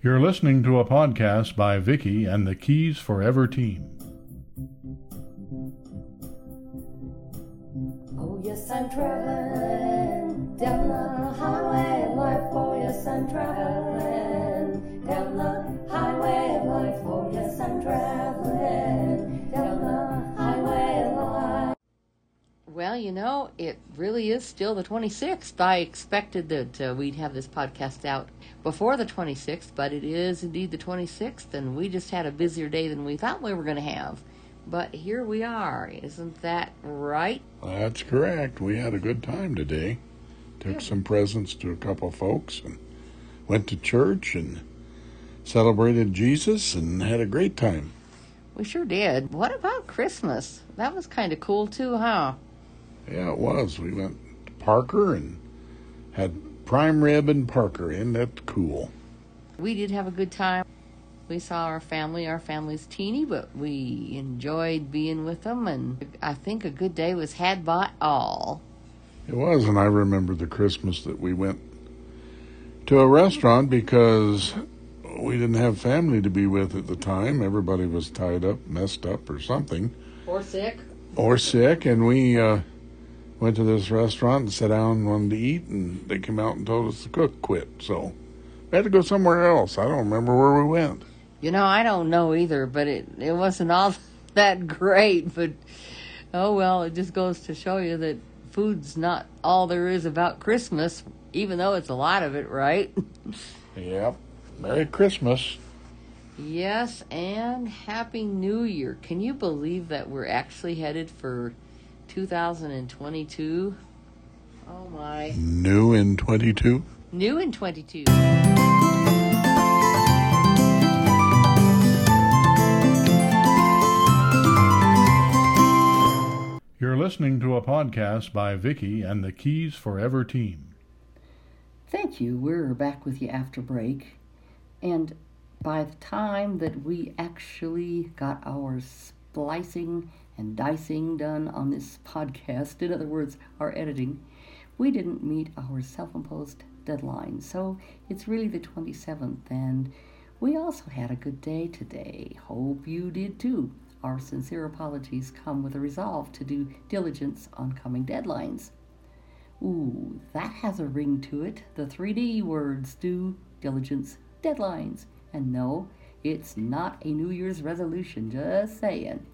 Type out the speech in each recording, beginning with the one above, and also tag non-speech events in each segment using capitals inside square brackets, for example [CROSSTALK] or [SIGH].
You're listening to a podcast by Vicky and the Keys Forever team. Oh, yes, I'm traveling down the highway. Oh, yes, I'm traveling you know, it really is still the 26th. I expected that uh, we'd have this podcast out before the 26th, but it is indeed the 26th, and we just had a busier day than we thought we were going to have. But here we are. Isn't that right? That's correct. We had a good time today. Took some presents to a couple folks and went to church and celebrated Jesus and had a great time. We sure did. What about Christmas? That was kind of cool too, huh? Yeah, it was. We went to Parker and had prime rib and Parker. Isn't that cool? We did have a good time. We saw our family. Our family's teeny, but we enjoyed being with them, and I think a good day was had by all. It was, and I remember the Christmas that we went to a restaurant because we didn't have family to be with at the time. Everybody was tied up, messed up, or something, Or sick. or sick, and we uh, went to this restaurant and sat down and wanted to eat, and they came out and told us the cook quit. So we had to go somewhere else. I don't remember where we went. You know, I don't know either, but it it wasn't all [LAUGHS] that great. But oh well, it just goes to show you that food's not all there is about Christmas, even though it's a lot of it, right? [LAUGHS] Yep. Merry Christmas. yes, and Happy New Year. Can you believe that we're actually headed for 2022? Oh my. New in 22. New in 22. You're listening to a podcast by Vicky and the Keys Forever team. Thank you. We're back with you after break. And by the time that we actually got our splicing and dicing done on this podcast, in other words, our editing, we didn't meet our self imposed deadline. So it's really the 27th, and we also had a good day today. Hope you did too. Our sincere apologies come with a resolve to do diligence on coming deadlines. Ooh, that has a ring to it. The 3D words do, diligence, deadlines. And no, it's not a New Year's resolution, just saying.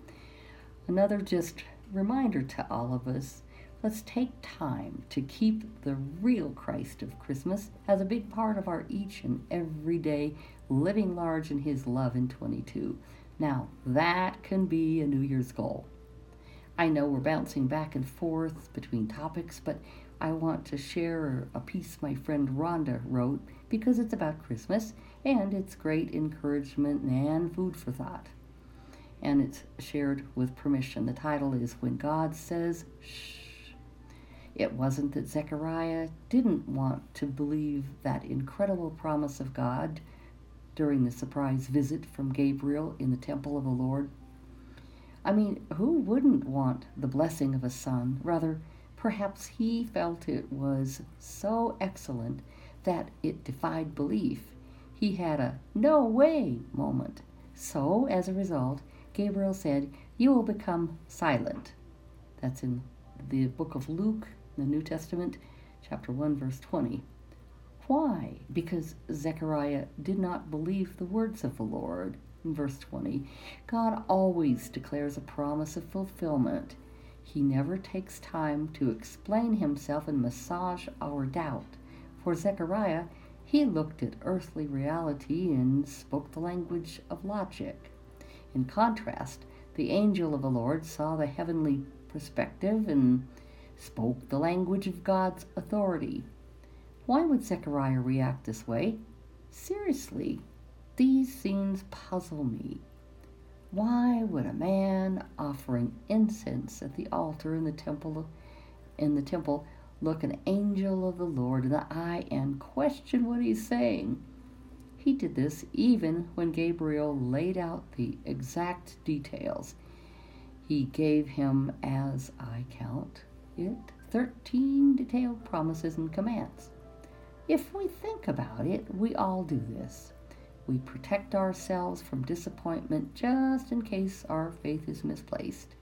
Another just reminder to all of us let's take time to keep the real Christ of Christmas as a big part of our each and every day living large in His love in 22. Now, that can be a New Year's goal. I know we're bouncing back and forth between topics, but I want to share a piece my friend Rhonda wrote because it's about Christmas and it's great encouragement and food for thought. And it's shared with permission. The title is When God Says Shh. It wasn't that Zechariah didn't want to believe that incredible promise of God during the surprise visit from Gabriel in the temple of the Lord. I mean, who wouldn't want the blessing of a son? Rather, perhaps he felt it was so excellent that it defied belief. He had a no way moment. So, as a result, Gabriel said, You will become silent. That's in the book of Luke, the New Testament, chapter 1, verse 20. Why? Because Zechariah did not believe the words of the Lord. In verse 20, God always declares a promise of fulfillment. He never takes time to explain himself and massage our doubt. For Zechariah, he looked at earthly reality and spoke the language of logic. In contrast, the angel of the Lord saw the heavenly perspective and spoke the language of God's authority. Why would Zechariah react this way? Seriously, these scenes puzzle me. Why would a man offering incense at the altar in the temple in the temple look an angel of the Lord in the eye and question what he's saying? He did this even when Gabriel laid out the exact details. He gave him, as I count it, thirteen detailed promises and commands. If we think about it, we all do this. We protect ourselves from disappointment just in case our faith is misplaced.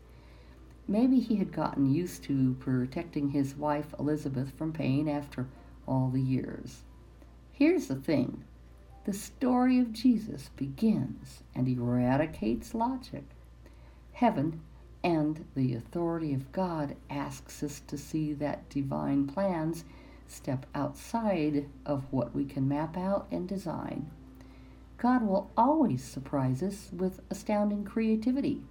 Maybe he had gotten used to protecting his wife Elizabeth from pain after all the years. Here's the thing the story of Jesus begins and eradicates logic. Heaven and the authority of God asks us to see that divine plans step outside of what we can map out and design. God will always surprise us with astounding creativity.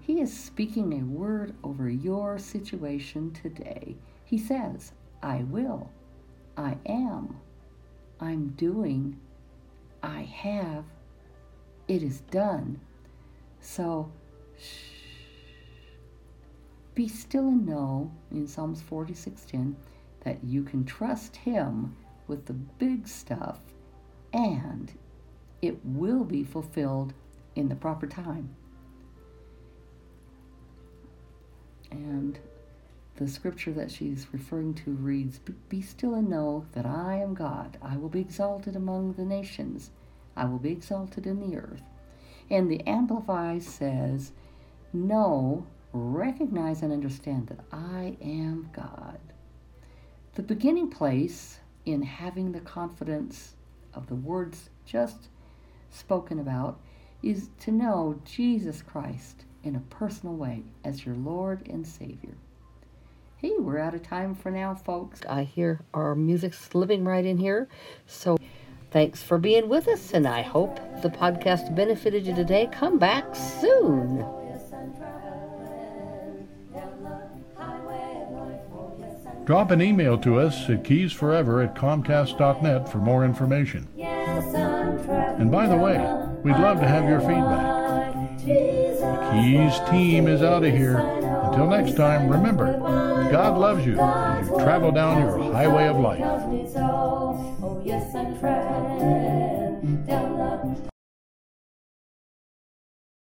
He is speaking a word over your situation today. He says, I will, I am, I'm doing, I have, it is done. So, shh. Be still and know in Psalms 46:10 that you can trust him with the big stuff and it will be fulfilled in the proper time. And the scripture that she's referring to reads Be still and know that I am God. I will be exalted among the nations, I will be exalted in the earth. And the Amplify says, Know, recognize, and understand that I am God. The beginning place in having the confidence of the words just spoken about is to know Jesus Christ in a personal way as your Lord and Savior. Hey, we're out of time for now, folks. I hear our music's living right in here. So thanks for being with us, and I hope the podcast benefited you today. Come back soon. Drop an email to us at keysforever at comcast.net for more information. Yes, And by the way, we'd love to have your feedback. The Keys team is out of here. Until next time, remember, God loves you as you travel down your highway of life.